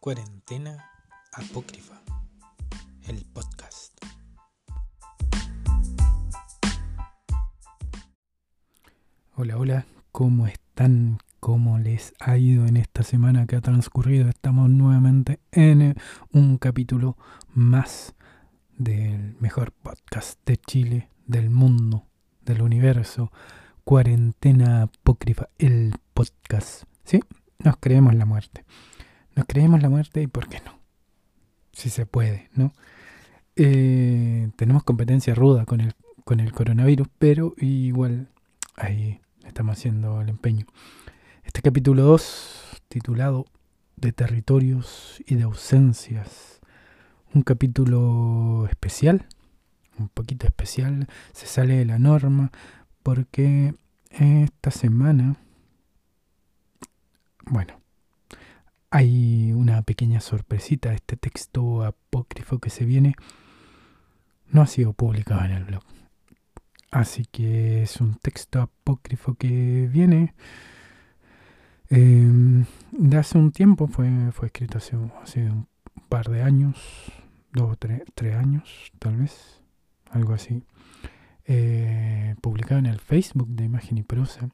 Cuarentena Apócrifa, el podcast. Hola, hola, ¿cómo están? ¿Cómo les ha ido en esta semana que ha transcurrido? Estamos nuevamente en un capítulo más del mejor podcast de Chile, del mundo, del universo. Cuarentena Apócrifa, el podcast. ¿Sí? Nos creemos la muerte. Nos creemos la muerte y ¿por qué no? Si se puede, ¿no? Eh, tenemos competencia ruda con el, con el coronavirus, pero igual ahí estamos haciendo el empeño. Este capítulo 2, titulado De territorios y de ausencias. Un capítulo especial, un poquito especial, se sale de la norma, porque esta semana, bueno, hay una pequeña sorpresita. Este texto apócrifo que se viene no ha sido publicado en el blog. Así que es un texto apócrifo que viene em, de hace un tiempo. Fue, fue escrito hace, un par de años, dos o tres, años tal vez, algo así. Eh, publicado en el Facebook de Imagen y Prosa.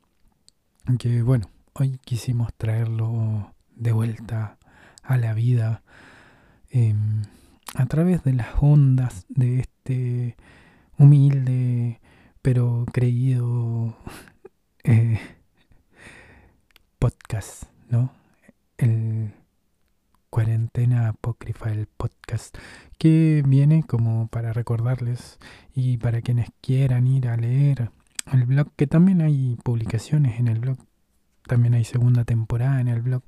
Que bueno, hoy quisimos traerlo de vuelta a la vida em, a través de las ondas de este humilde pero creído eh, podcast, ¿no? El cuarentena apócrifa, el podcast que viene como para recordarles y para quienes quieran ir a leer el blog, que también hay publicaciones en el blog, también hay segunda temporada en el blog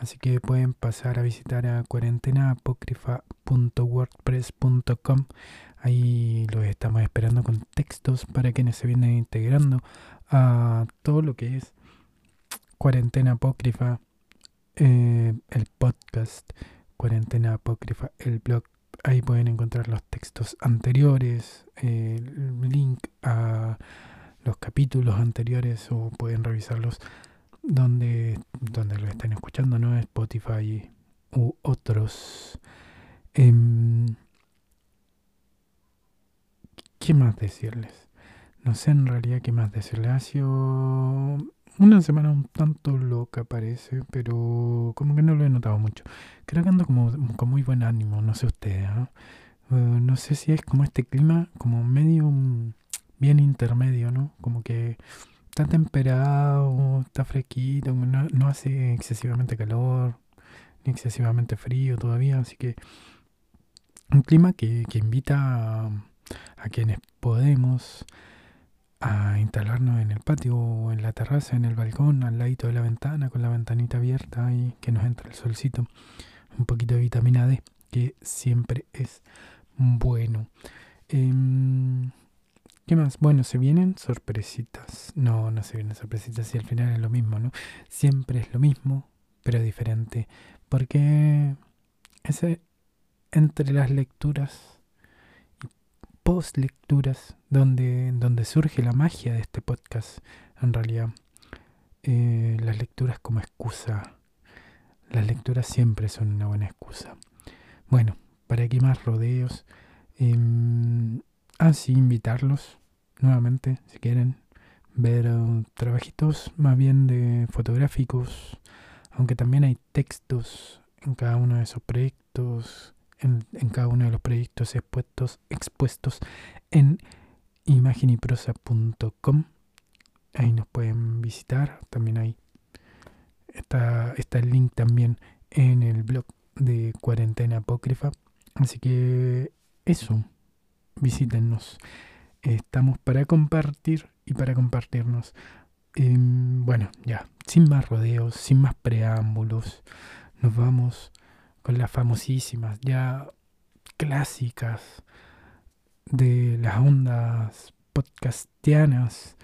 Así que pueden pasar a visitar a cuarentenaapocrifa.wordpress.com. Ahí los estamos esperando con textos para quienes se vienen integrando a todo lo que es Cuarentena Apócrifa, eh, el podcast, Cuarentena Apócrifa, el blog. Ahí pueden encontrar los textos anteriores, el link a los capítulos anteriores o pueden revisarlos donde, donde lo están escuchando, ¿no? Spotify u otros. Em, ¿Qué más decirles? No sé en realidad qué más decirles. Ha sido una semana un tanto loca parece, pero como que no lo he notado mucho. Creo que ando como con muy buen ánimo, no sé ustedes. ¿ah? Eh, no sé si es como este clima, como medio mm, bien intermedio, ¿no? Como que está temperado, está fresquito, no, hace excesivamente calor, ni excesivamente frío todavía, así que un clima que, invita a, quienes podemos a instalarnos en el patio o en la terraza, en el balcón, al ladito de la ventana, con la ventanita abierta y que nos entre el solcito, un poquito de vitamina D, que siempre es bueno. Em, ¿Qué más? Bueno, se vienen sorpresitas. No, no se vienen sorpresitas y al final es lo mismo, ¿no? Siempre es lo mismo, pero diferente. Porque ese, entre las lecturas y post lecturas, donde, donde surge la magia de este podcast, en realidad, eh, las lecturas como excusa. Las lecturas siempre son una buena excusa. Bueno, para que más rodeos. Eh, así invitarlos nuevamente, si quieren ver uh, trabajitos más bien de fotográficos, aunque también hay textos en cada uno de esos proyectos, en, cada uno de los proyectos expuestos, en imaginiprosa.com. Ahí nos pueden visitar, también hay está, está el link también en el blog de Cuarentena Apócrifa. Así que eso, visítenos. Estamos para compartir y para compartirnos. Em, bueno, ya, sin más rodeos, sin más preámbulos, nos vamos con las famosísimas, ya clásicas de las ondas podcastianas,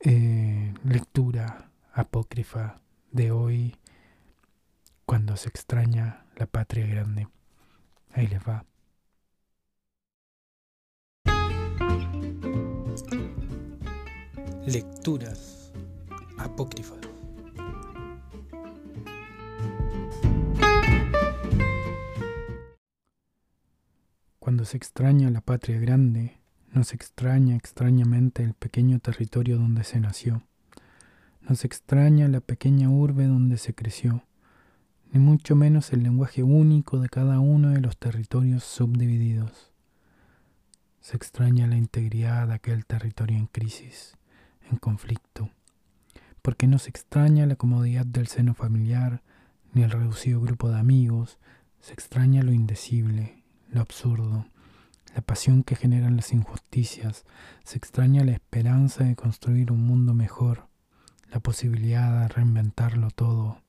eh, lectura apócrifa de hoy, cuando se extraña la patria grande. Ahí les va. Lecturas apócrifas. Cuando se extraña la patria grande, no se extraña extrañamente el pequeño territorio donde se nació. No se extraña la pequeña urbe donde se creció, ni mucho menos el lenguaje único de cada uno de los territorios subdivididos. Se extraña la integridad de aquel territorio en crisis, en conflicto, porque no se extraña la comodidad del seno familiar, ni el reducido grupo de amigos, se extraña lo indecible, lo absurdo, la pasión que generan las injusticias, se extraña la esperanza de construir un mundo mejor, la posibilidad de reinventarlo todo.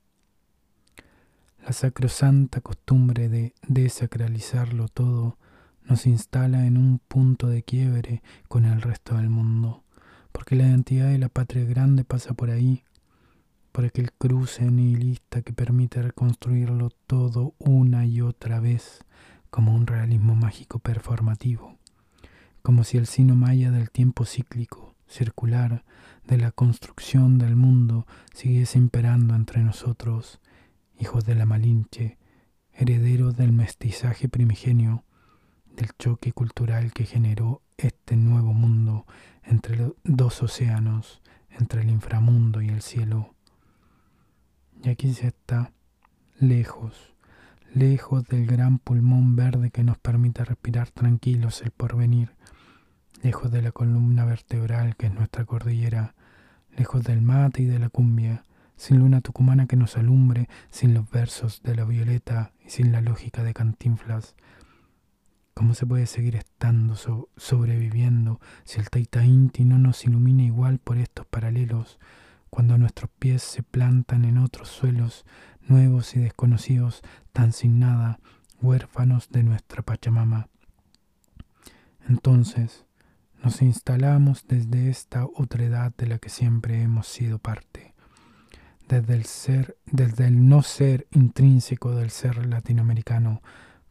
La sacrosanta costumbre de desacralizarlo todo nos instala en un punto de quiebre con el resto del mundo, porque la identidad de la patria grande pasa por ahí, por aquel cruce nihilista que permite reconstruirlo todo una y otra vez como un realismo mágico performativo, como si el sino maya del tiempo cíclico, circular, de la construcción del mundo siguiese imperando entre nosotros, hijos de la Malinche, herederos del mestizaje primigenio, del choque cultural que generó este nuevo mundo entre los dos océanos, entre el inframundo y el cielo. Y aquí se está, lejos, lejos del gran pulmón verde que nos permite respirar tranquilos el porvenir, lejos de la columna vertebral que es nuestra cordillera, lejos del mate y de la cumbia, sin luna tucumana que nos alumbre, sin los versos de la violeta y sin la lógica de cantinflas. ¿Cómo se puede seguir estando, sobreviviendo, si el Taita Inti no nos ilumina igual por estos paralelos, cuando nuestros pies se plantan en otros suelos, nuevos y desconocidos, tan sin nada, huérfanos de nuestra Pachamama? Entonces, nos instalamos desde esta otra edad de la que siempre hemos sido parte, desde el ser, desde el no ser intrínseco del ser latinoamericano,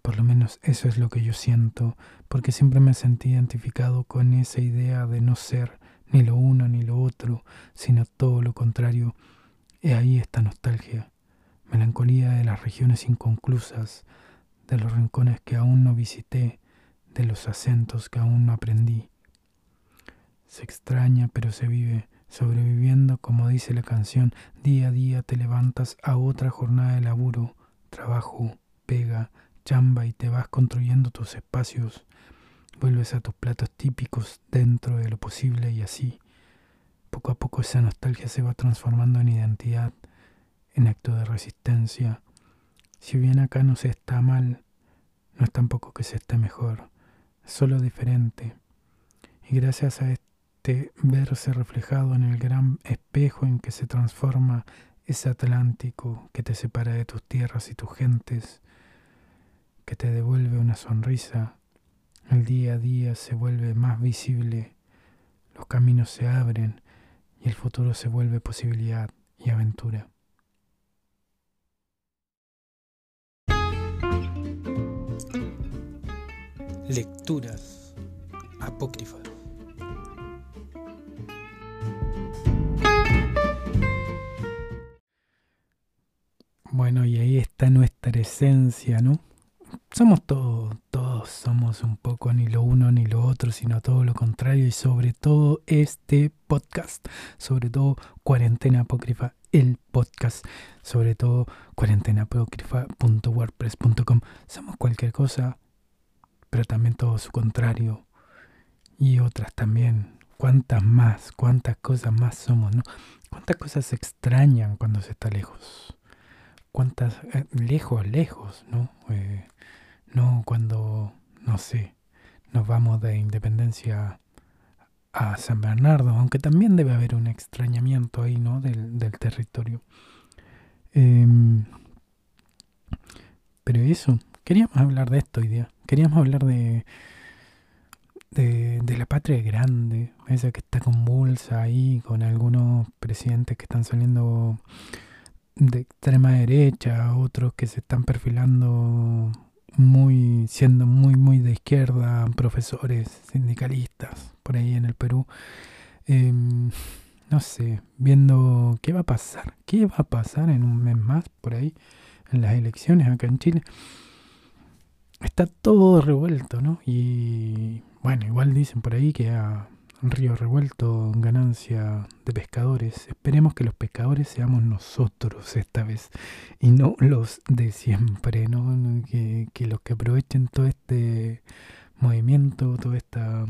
por lo menos eso es lo que yo siento, porque siempre me sentí identificado con esa idea de no ser ni lo uno ni lo otro, sino todo lo contrario. He ahí esta nostalgia, melancolía de las regiones inconclusas, de los rincones que aún no visité, de los acentos que aún no aprendí se extraña, pero se vive, sobreviviendo, como dice la canción, día a día te levantas a otra jornada de laburo, trabajo, pega, chamba y te vas construyendo tus espacios, vuelves a tus platos típicos dentro de lo posible y así, poco a poco esa nostalgia se va transformando en identidad, en acto de resistencia. Si bien acá no se está mal, no es tampoco que se esté mejor, solo diferente. Y gracias a esto verse reflejado en el gran espejo en que se transforma ese Atlántico que te separa de tus tierras y tus gentes, que te devuelve una sonrisa, el día a día se vuelve más visible, los caminos se abren y el futuro se vuelve posibilidad y aventura. Lecturas apócrifas. Bueno, y ahí está nuestra esencia, ¿no? Somos todos, todos somos un poco ni lo uno ni lo otro, sino todo lo contrario y sobre todo este podcast, sobre todo Cuarentena Apócrifa, el podcast, sobre todo cuarentenaapócrifa.wordpress.com. Somos cualquier cosa, pero también todo su contrario y otras también. ¿Cuántas más? ¿Cuántas cosas más somos, no? ¿Cuántas cosas se extrañan cuando se está lejos? cuántas, eh, lejos, lejos, ¿no? Eh, no cuando, no sé, nos vamos de Independencia a San Bernardo, aunque también debe haber un extrañamiento ahí, ¿no? Del, del territorio. Em, pero eso, queríamos hablar de esto hoy día. Queríamos hablar de, de, de, la patria grande, esa que está convulsa ahí, con algunos presidentes que están saliendo de extrema derecha, otros que se están perfilando muy, siendo muy, muy de izquierda, profesores, sindicalistas, por ahí en el Perú. Em, no sé, viendo qué va a pasar, qué va a pasar en un mes más por ahí, en las elecciones acá en Chile. está todo revuelto, ¿no? Y bueno, igual dicen por ahí que a río revuelto, ganancia de pescadores. Esperemos que los pescadores seamos nosotros esta vez y no los de siempre, ¿no? Que, los que aprovechen todo este movimiento, toda esta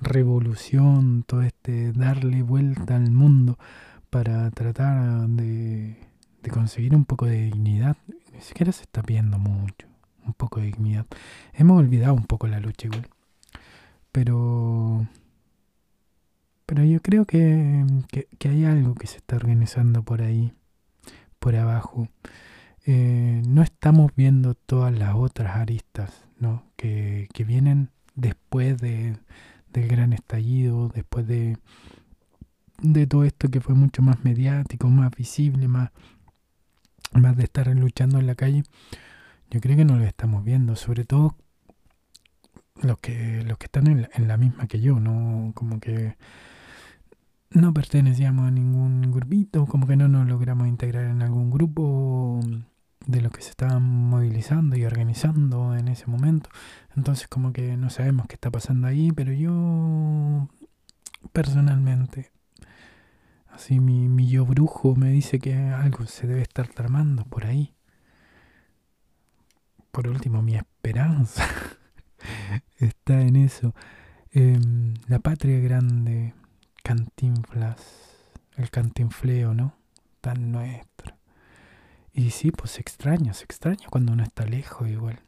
revolución, todo este darle vuelta al mundo para tratar de, de conseguir un poco de dignidad. Ni siquiera se está viendo mucho, un poco de dignidad. Hemos olvidado un poco la lucha igual. Pero pero yo creo que, que, hay algo que se está organizando por ahí, por abajo. Eh, no estamos viendo todas las otras aristas ¿no? que, que vienen después de, del gran estallido, después de, de todo esto que fue mucho más mediático, más visible, más, más de estar luchando en la calle. Yo creo que no lo estamos viendo, sobre todo los que, los que están en la, en la misma que yo, ¿no? Como que no pertenecíamos a ningún grupito, como que no nos logramos integrar en algún grupo de los que se estaban movilizando y organizando en ese momento. Entonces como que no sabemos qué está pasando ahí, pero yo personalmente, así mi, mi yo brujo me dice que algo se debe estar tramando por ahí. Por último, mi esperanza está en eso. Em, la patria grande cantinflas, el cantinfleo, ¿no? Tan nuestro. Y sí, pues se extraña, se extraña cuando uno está lejos igual.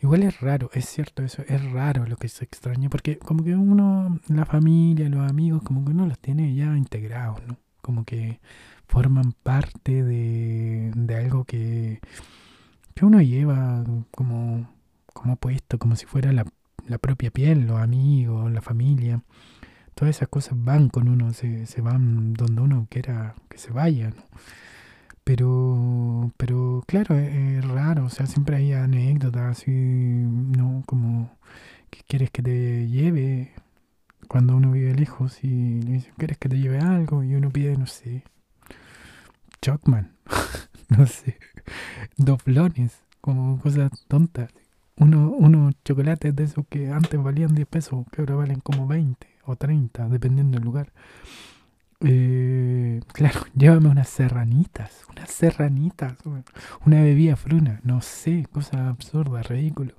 Igual es raro, es cierto eso, es raro lo que se extraña, porque como que uno, la familia, los amigos, como que uno los tiene ya integrados, ¿no? Como que forman parte de, de algo que, que uno lleva como, como puesto, como si fuera la, la propia piel, los amigos, la familia todas esas cosas van con uno, se, se van donde uno quiera que se vaya, ¿no? Pero, pero claro, es, raro, o sea, siempre hay anécdotas así, ¿no? Como que quieres que te lleve cuando uno vive lejos y le dicen, ¿quieres que te lleve algo? Y uno pide, no sé, Chocman, no sé, doblones, como cosas tontas. Uno, unos chocolates de esos que antes valían 10 pesos, que ahora valen como 20 o 30, dependiendo del lugar. Eh, claro, llévame unas serranitas, unas serranitas, una bebida fruna, no sé, cosa absurda, ridículo.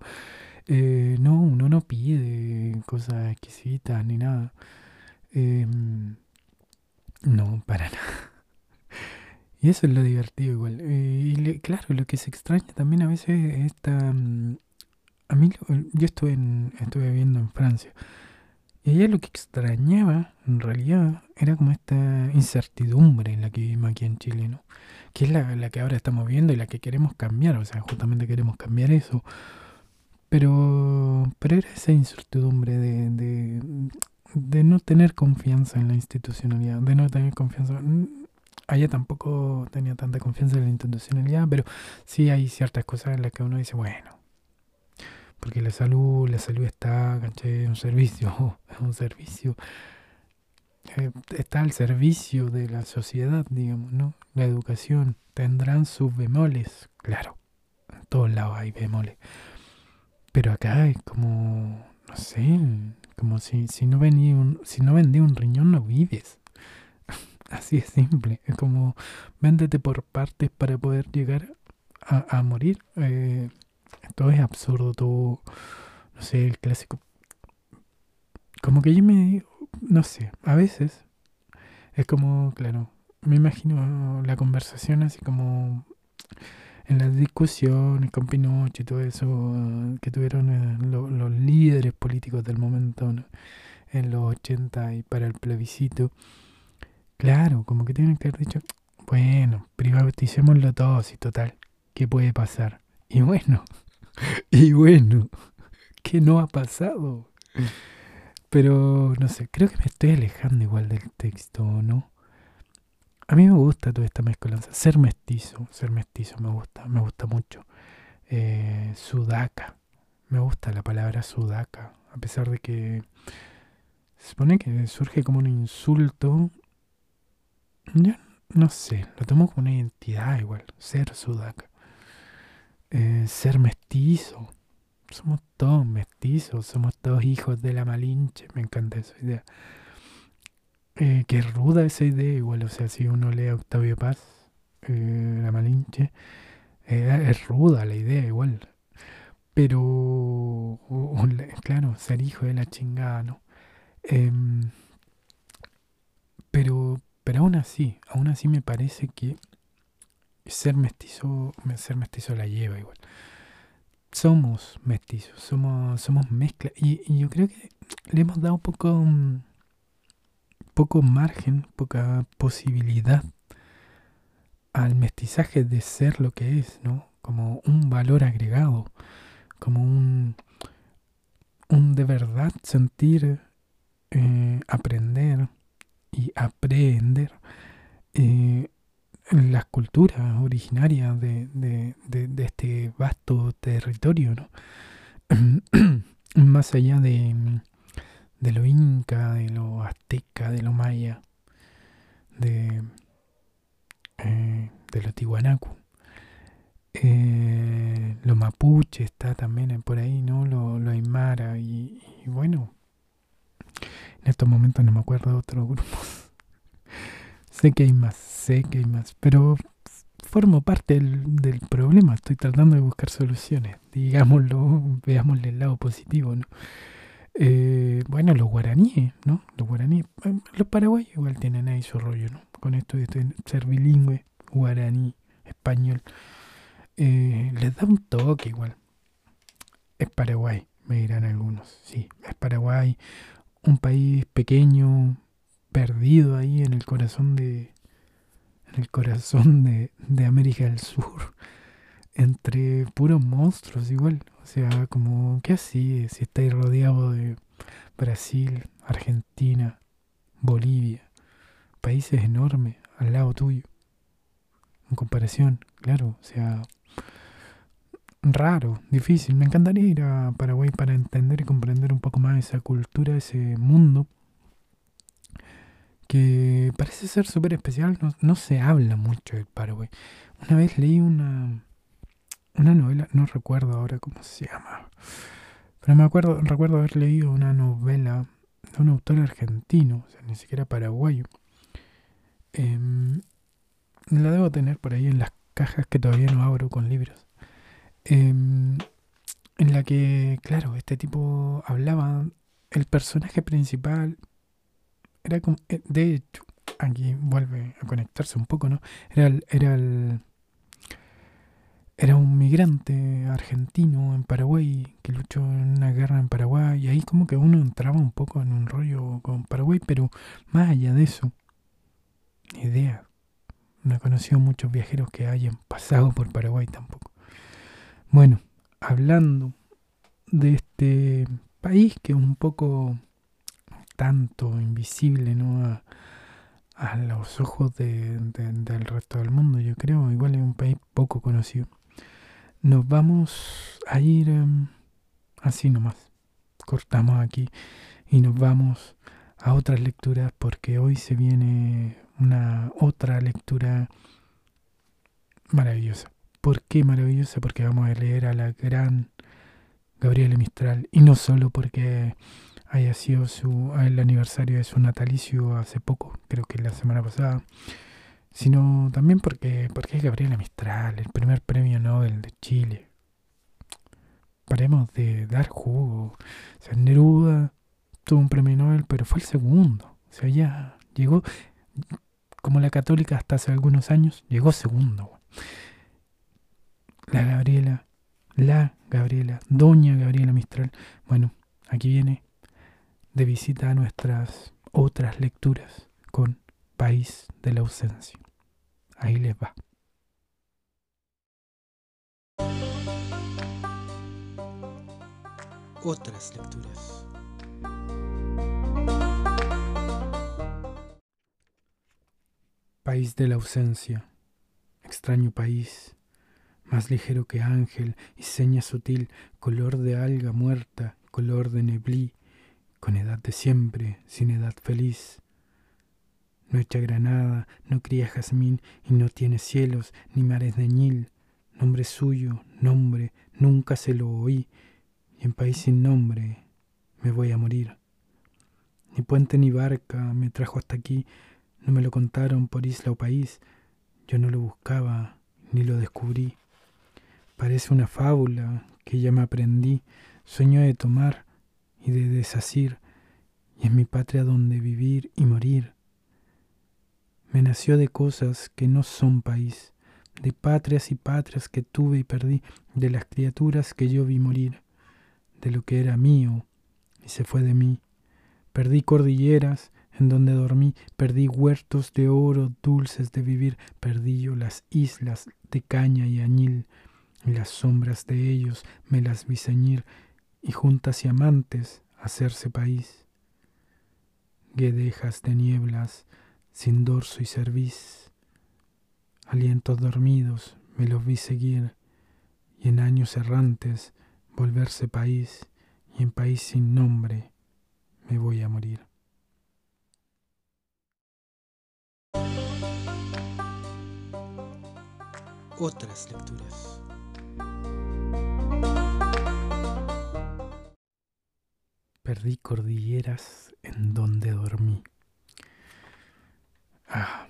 Eh, no, uno no pide cosas exquisitas ni nada. Em, no, para nada. Y eso es lo divertido igual. Eh, y claro, lo que se extraña también a veces es esta... Mm, a mí, yo estuve, en, estuve viviendo en Francia. Y ella lo que extrañaba, en realidad, era como esta incertidumbre en la que vivimos aquí en Chile, ¿no? Que es la, que ahora estamos viendo y la que queremos cambiar, o sea, justamente queremos cambiar eso. Pero, pero era esa incertidumbre de, de, de no tener confianza en la institucionalidad, de no tener confianza. Allá tampoco tenía tanta confianza en la institucionalidad, pero sí hay ciertas cosas en las que uno dice, bueno, porque la salud, la salud está, ¿cachai? Un servicio, es un servicio. Eh, está al servicio de la sociedad, digamos, ¿no? La educación tendrán sus bemoles, claro. En todos lados hay bemoles. Pero acá es como, no sé, como si, si, no, vendí un, si no vendí un riñón no vives. Así es simple. Es como, véndete por partes para poder llegar a, a morir. Eh, todo es absurdo, todo, no sé, el clásico. Como que yo me digo, no sé, a veces es como, claro, me imagino la conversación así como en las discusiones con Pinochet y todo eso que tuvieron eh, los líderes políticos del momento en los 80 y para el plebiscito. Claro, como que tienen que haber dicho, bueno, privaticémoslo todo, y total, ¿qué puede pasar? Y bueno, y bueno, ¿qué no ha pasado? Pero no sé, creo que me estoy alejando igual del texto, ¿no? A mí me gusta toda esta mezcolanza. Ser mestizo, ser mestizo me gusta, me gusta mucho. Eh, sudaca, me gusta la palabra sudaca, a pesar de que se supone que surge como un insulto. Yo no sé, lo tomo como una identidad igual, ser sudaca. Eh, ser mestizo. Somos todos mestizos, somos todos hijos de la Malinche. Me encanta esa idea. Eh, que ruda esa idea, igual, o sea, si uno lee a Octavio Paz, eh, la Malinche, es ruda la idea, igual. Pero, claro, ser hijo de la chingada, ¿no? Em, pero, pero aún así, aún así me parece que ser mestizo, ser mestizo la lleva igual. Somos mestizos, somos, somos mezcla. Y, yo creo que le hemos dado poco, mm, poco margen, poca posibilidad al mestizaje de ser lo que es, ¿no? Como un valor agregado, como un, un de verdad sentir, eh, aprender y aprender eh, las culturas originarias de, de, este vasto territorio, ¿no? Más allá de, de lo inca, de lo azteca, de lo maya, de, eh, de lo tihuanacu. Eh, lo mapuche está también por ahí, ¿no? Lo, lo aymara y, y, bueno, en estos momentos no me acuerdo de otro grupo. sé que hay más, sé que hay más, pero formo parte del, problema, estoy tratando de buscar soluciones, digámoslo, veámosle el lado positivo. Eh, bueno, los guaraníes, ¿no? Los guaraníes, los paraguayos igual tienen ahí su rollo, ¿no? Con esto de ser bilingüe, guaraní, español, eh, les da un toque igual. Es Paraguay, me dirán algunos, sí, es Paraguay, un país pequeño, perdido ahí en el corazón de el corazón de, de América del Sur entre puros monstruos igual o sea como qué así si estáis rodeado de Brasil Argentina Bolivia países enormes al lado tuyo en comparación claro o sea raro, difícil. Me encantaría ir a Paraguay para entender y comprender un poco más esa cultura, ese mundo parece ser súper especial, no, se habla mucho del Paraguay. Una vez leí una, una novela, no recuerdo ahora cómo se llama, pero me acuerdo, recuerdo haber leído una novela de un autor argentino, o sea, ni siquiera paraguayo. Em, la debo tener por ahí en las cajas que todavía no abro con libros. Em, en la que, claro, este tipo hablaba, el personaje principal era como, eh, de hecho, aquí vuelve a conectarse un poco, ¿no? Era el, era el, era un migrante argentino en Paraguay que luchó en una guerra en Paraguay y ahí como que uno entraba un poco en un rollo con Paraguay, pero más allá de eso, idea. No he conocido muchos viajeros que hayan pasado por Paraguay tampoco. Bueno, hablando de este país que es un poco tanto invisible ¿no? a, los ojos del resto del mundo, yo creo. Igual es un país poco conocido. Nos vamos a ir em, así nomás. Cortamos aquí y nos vamos a otras lecturas porque hoy se viene una otra lectura maravillosa. ¿Por qué maravillosa? Porque vamos a leer a la gran Gabriela Mistral y no solo porque haya sido su, el aniversario de su natalicio hace poco, creo que la semana pasada, sino también porque, porque es Gabriela Mistral, el primer premio Nobel de Chile. Paremos de dar jugo. O sea, Neruda tuvo un premio Nobel, pero fue el segundo. O sea, ya llegó, como la católica hasta hace algunos años, llegó segundo. La Gabriela, la Gabriela, doña Gabriela Mistral. Bueno, aquí viene de visita a nuestras otras lecturas con País de la Ausencia. Ahí les va. Otras lecturas. País de la ausencia, extraño país, más ligero que ángel y seña sutil, color de alga muerta, color de neblí, con edad de siempre, sin edad feliz. No echa granada, no cría jazmín y no tiene cielos ni mares de ñil, nombre suyo, nombre, nunca se lo oí, y en país sin nombre me voy a morir. Ni puente ni barca me trajo hasta aquí, no me lo contaron por isla o país, yo no lo buscaba ni lo descubrí. Parece una fábula que ya me aprendí, sueño de tomar y de desasir, y es mi patria donde vivir y morir. Me nació de cosas que no son país, de patrias y patrias que tuve y perdí, de las criaturas que yo vi morir, de lo que era mío y se fue de mí. Perdí cordilleras en donde dormí, perdí huertos de oro dulces de vivir, perdí yo las islas de caña y añil, y las sombras de ellos me las vi ceñir, y juntas y amantes hacerse país. Guedejas de nieblas, sin dorso y cerviz, alientos dormidos me los vi seguir, y en años errantes volverse país, y en país sin nombre me voy a morir. Otras lecturas. Perdí cordilleras en donde dormí. Ah,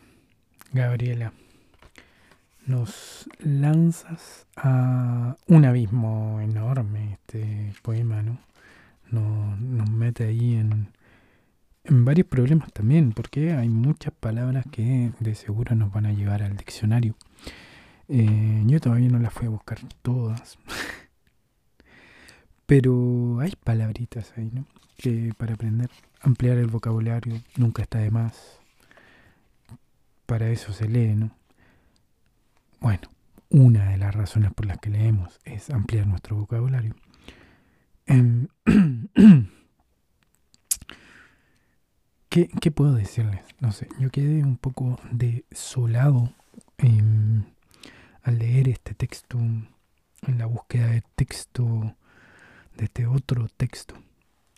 Gabriela, nos lanzas a un abismo enorme este poema, ¿no? Nos, mete ahí en, en varios problemas también, porque hay muchas palabras que de seguro nos van a llevar al diccionario. Eh, yo todavía no las fui a buscar todas, pero hay palabritas ahí, ¿no? Que para aprender, ampliar el vocabulario nunca está de más. Para eso se lee, ¿no? Bueno, una de las razones por las que leemos es ampliar nuestro vocabulario. Em, ¿Qué, puedo decirles? No sé, yo quedé un poco desolado al leer este texto, en la búsqueda de texto, de este otro texto,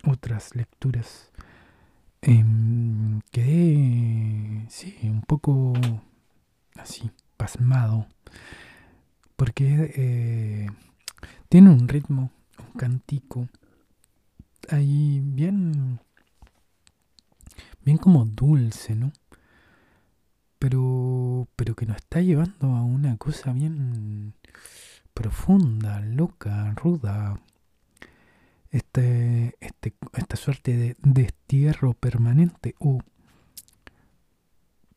otras lecturas. Em, quedé, sí, un poco así, pasmado, porque eh, tiene un ritmo, un cantico, ahí bien bien como dulce, ¿no? Pero, pero que nos está llevando a una cosa bien profunda, loca, ruda. Este, este, esta suerte de destierro permanente. o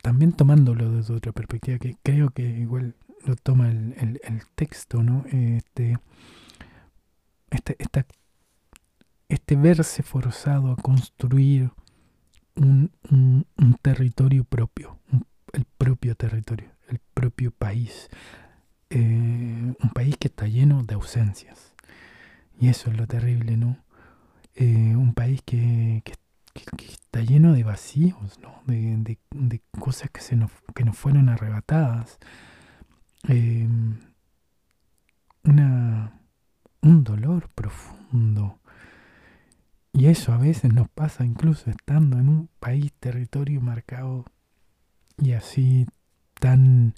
también tomándolo desde otra perspectiva, que creo que igual lo toma el, el, texto, ¿no? Este, este, esta, este verse forzado a construir un, un, territorio propio, el propio territorio, el propio país. Eh, un país que está lleno de ausencias. Y eso es lo terrible, ¿no? Eh, un país que, que, está lleno de vacíos, ¿no? De, de, cosas que, se nos, que nos fueron arrebatadas. Eh, una, un dolor profundo y eso a veces nos pasa incluso estando en un país, territorio marcado y así tan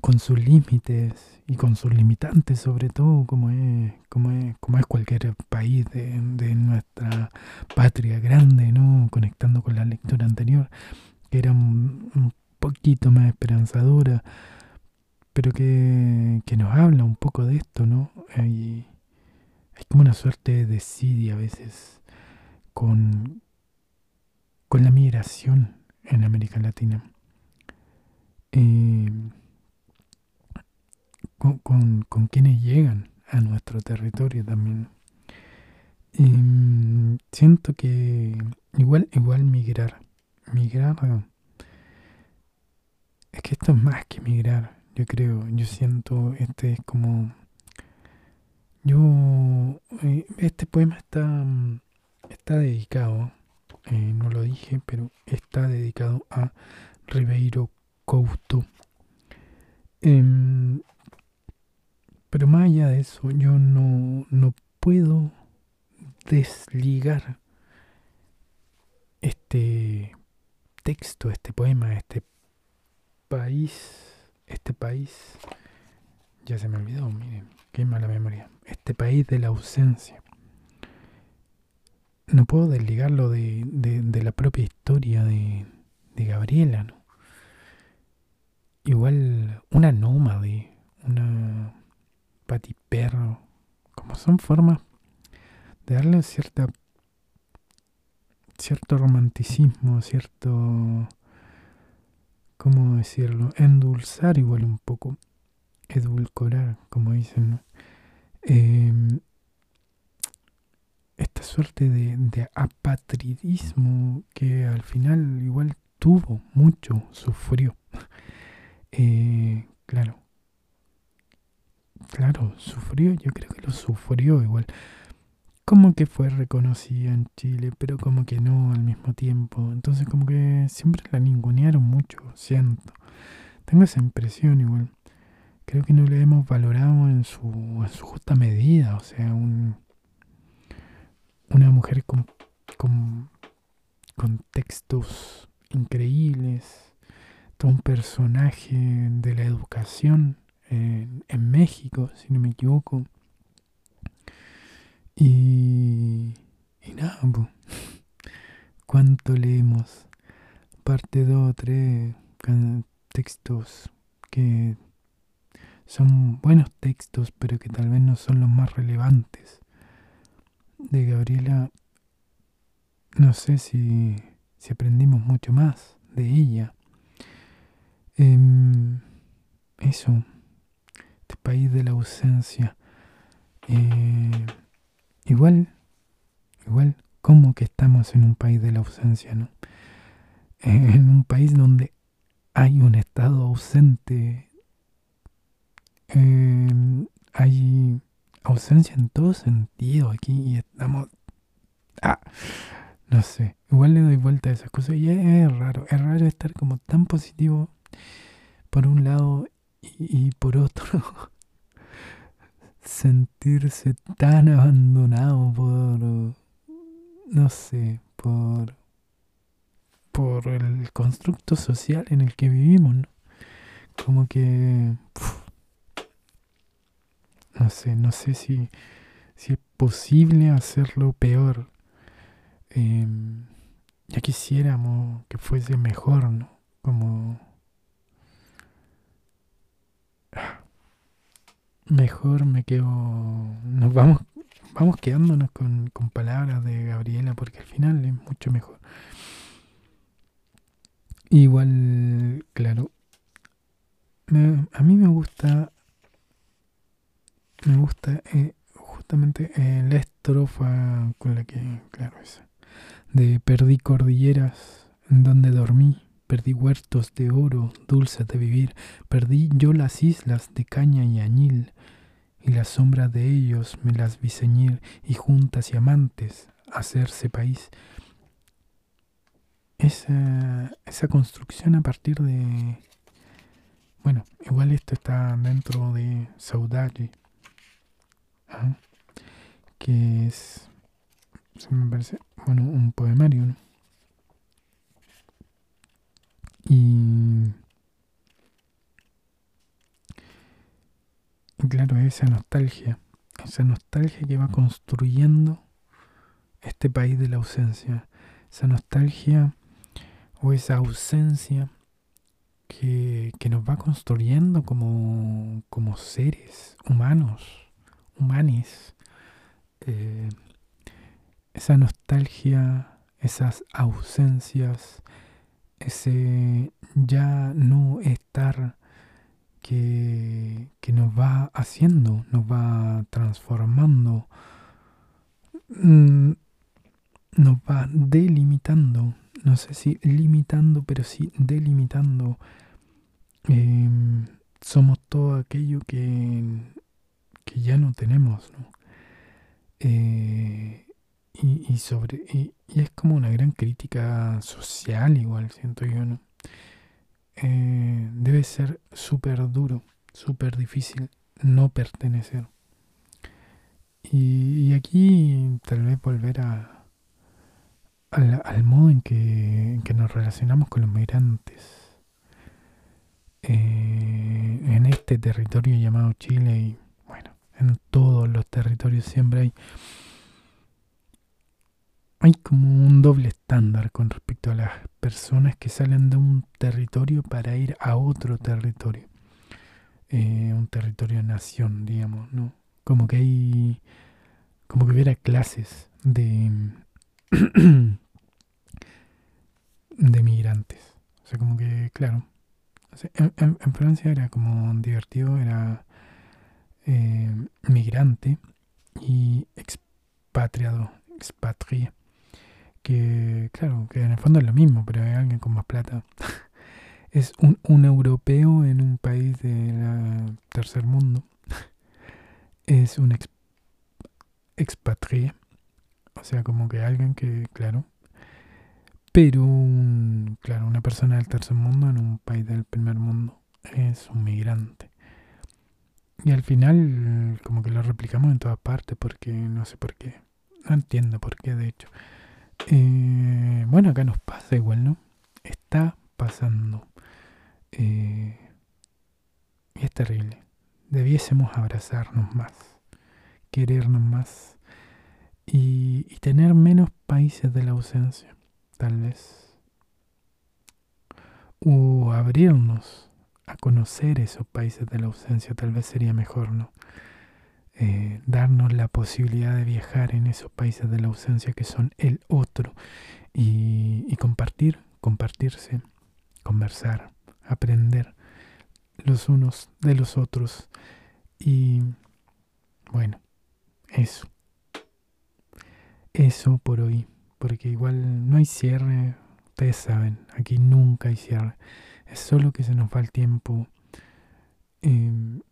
con, sus límites y con sus limitantes sobre todo como es, como es, como es cualquier país de, nuestra patria grande, ¿no? Conectando con la lectura anterior, que era un, poquito más esperanzadora, pero que, que, nos habla un poco de esto, ¿no? hay como una suerte de desidia a veces con, con la migración en América Latina. Eh, con, quienes llegan a nuestro territorio también. Mm, siento que igual, igual migrar, migrar, es que esto es más que migrar, yo creo, yo siento, este es como yo, eh, este poema está, está dedicado, eh, no lo dije, pero está dedicado a Ribeiro Couto. Pero más allá de eso, yo no, no puedo desligar este texto, este poema, este país, este país ya se me olvidó, miren, qué mala memoria. Este país de la ausencia. No puedo desligarlo de, de, la propia historia de, de Gabriela, ¿no? Igual una nómade, una patiperro, como son formas de darle cierta cierto romanticismo, cierto ¿cómo decirlo? endulzar igual un poco, edulcorar, como dicen, em, esta suerte de, apatridismo que al final igual tuvo mucho, sufrió. Eh, claro, claro, sufrió, yo creo que lo sufrió igual. Como que fue reconocida en Chile, pero como que no al mismo tiempo. Entonces como que siempre la ningunearon mucho, siento. Tengo esa impresión igual. Creo que no le hemos valorado en su, en su justa medida. O sea, un, una mujer con, con, con textos increíbles. Todo un personaje de la educación en, México, si no me equivoco y, y nada, pues. ¿Cuánto leemos? Parte 2 3 textos que son buenos textos, pero que tal vez no son los más relevantes. De Gabriela, no sé si, si aprendimos mucho más de ella. Em, eso, este país de la ausencia. Eh, Igual, igual, como que estamos en un país de la ausencia, ¿no? En un país donde hay un estado ausente, em, hay ausencia en todo sentido aquí y estamos... Ah, no sé, igual le doy vuelta a esas cosas y es, raro, es raro estar como tan positivo por un lado y por otro. sentirse tan abandonado por, no sé, por, por el constructo social en el que vivimos, ¿no? Como que, no sé, no sé si, si es posible hacerlo peor. Em, ya quisiéramos que fuese mejor, ¿no? Como Mejor me quedo. Nos vamos, vamos quedándonos con, con palabras de Gabriela porque al final es mucho mejor. Igual, claro. a mí me gusta. Me gusta eh, justamente eh, la estrofa con la que, claro, es de perdí cordilleras en donde dormí Perdí huertos de oro, dulces de vivir, perdí yo las islas de caña y añil, y las sombras de ellos me las vi ceñir, y juntas y amantes hacerse país. Esa, esa construcción a partir de... Bueno, igual esto está dentro de Saudade, ¿ah? que es, me parece, bueno, un poemario, ¿no? Y, claro, esa nostalgia, esa nostalgia que va construyendo este país de la ausencia, esa nostalgia o esa ausencia que, nos va construyendo como, como seres humanos, humanes. Eh, esa nostalgia, esas ausencias, ese ya no estar que, que nos va haciendo, nos va transformando, mm, nos va delimitando, no sé si limitando, pero sí delimitando. Em, somos todo aquello que, que ya no tenemos, ¿no? Eh, y, sobre y, es como una gran crítica social igual siento yo no eh, debe ser súper duro súper difícil no pertenecer. Y, aquí tal vez volver a, al, modo en que, que, nos relacionamos con los migrantes. Eh, en este territorio llamado Chile y bueno, en todos los territorios siempre hay hay como un doble estándar con respecto a las personas que salen de un territorio para ir a otro territorio. Eh, un territorio nación, digamos, ¿no? Como que hay, como que hubiera clases de, de migrantes. O sea, como que, claro, en, Francia era como divertido, era eh, migrante y expatriado, expatria que, claro, que en el fondo es lo mismo, pero hay alguien con más plata. es un, un europeo en un país del tercer mundo. es un ex, O sea, como que alguien que, claro. Pero, un, claro, una persona del tercer mundo en un país del primer mundo es un migrante. Y al final, como que lo replicamos en todas partes, porque no sé por qué. No entiendo por qué, de hecho. Eh, bueno, acá nos pasa igual, ¿no? Está pasando. Eh, y es terrible. Debiésemos abrazarnos más, querernos más y tener menos países de la ausencia, tal vez. O abrirnos a conocer esos países de la ausencia, tal vez sería mejor, ¿no? Eh, darnos la posibilidad de viajar en esos países de la ausencia que son el otro y, compartir, compartirse, conversar, aprender los unos de los otros y bueno, eso. Eso por hoy, porque igual no hay cierre, ustedes saben, aquí nunca hay cierre, es solo que se nos va el tiempo. Em,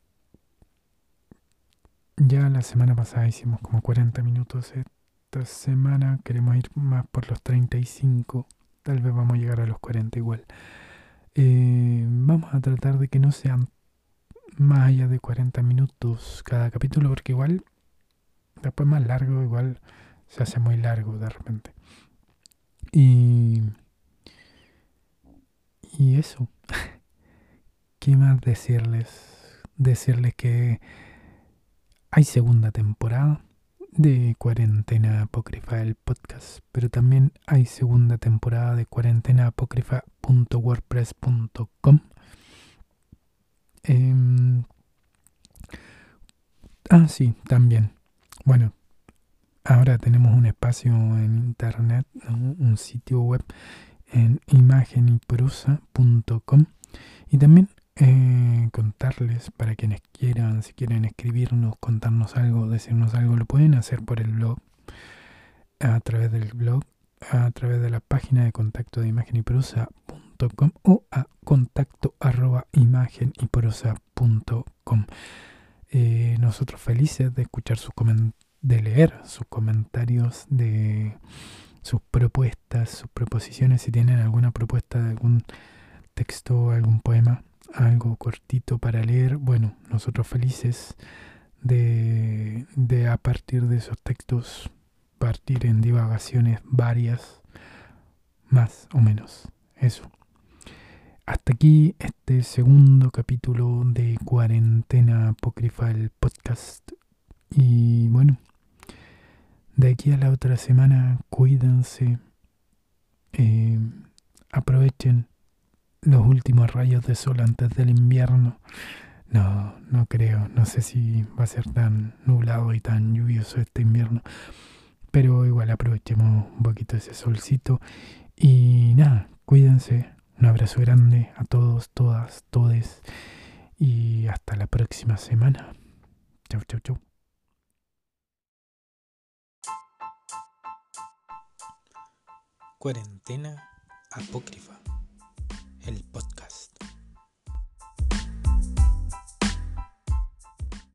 ya la semana pasada hicimos como 40 minutos. Esta semana queremos ir más por los 35. Tal vez vamos a llegar a los 40 igual. Eh, vamos a tratar de que no sean más allá de 40 minutos cada capítulo, porque igual, después más largo, igual se hace muy largo de repente. Y, y eso. ¿Qué más decirles? Decirles que hay segunda temporada de Cuarentena Apócrifa el podcast, pero también hay segunda temporada de Cuarentena Apócrifa.wordpress.com. Em, ah, sí, también. Bueno, ahora tenemos un espacio en internet, un sitio web en imagenyprosa.com y también eh, contarles para quienes quieran, si quieren escribirnos, contarnos algo, decirnos algo, lo pueden hacer por el blog, a través del blog, a través de la página de contacto de imagen y prosa.com o a contacto arroba imagen y prosa.com. Eh, nosotros felices de escuchar sus de leer sus comentarios, de sus propuestas, sus proposiciones, si tienen alguna propuesta de algún texto, algún poema, algo cortito para leer, bueno, nosotros felices de, de a partir de esos textos partir en divagaciones varias, más o menos. Eso. Hasta aquí este segundo capítulo de Cuarentena Apócrifa, el podcast. Y bueno, de aquí a la otra semana, cuídense, eh, aprovechen los últimos rayos de sol antes del invierno. No, no creo. No sé si va a ser tan nublado y tan lluvioso este invierno. Pero igual aprovechemos un poquito ese solcito. Y nada, cuídense. Un abrazo grande a todos, todas, todes. Y hasta la próxima semana. Chau, chau, chau. Cuarentena apócrifa el podcast.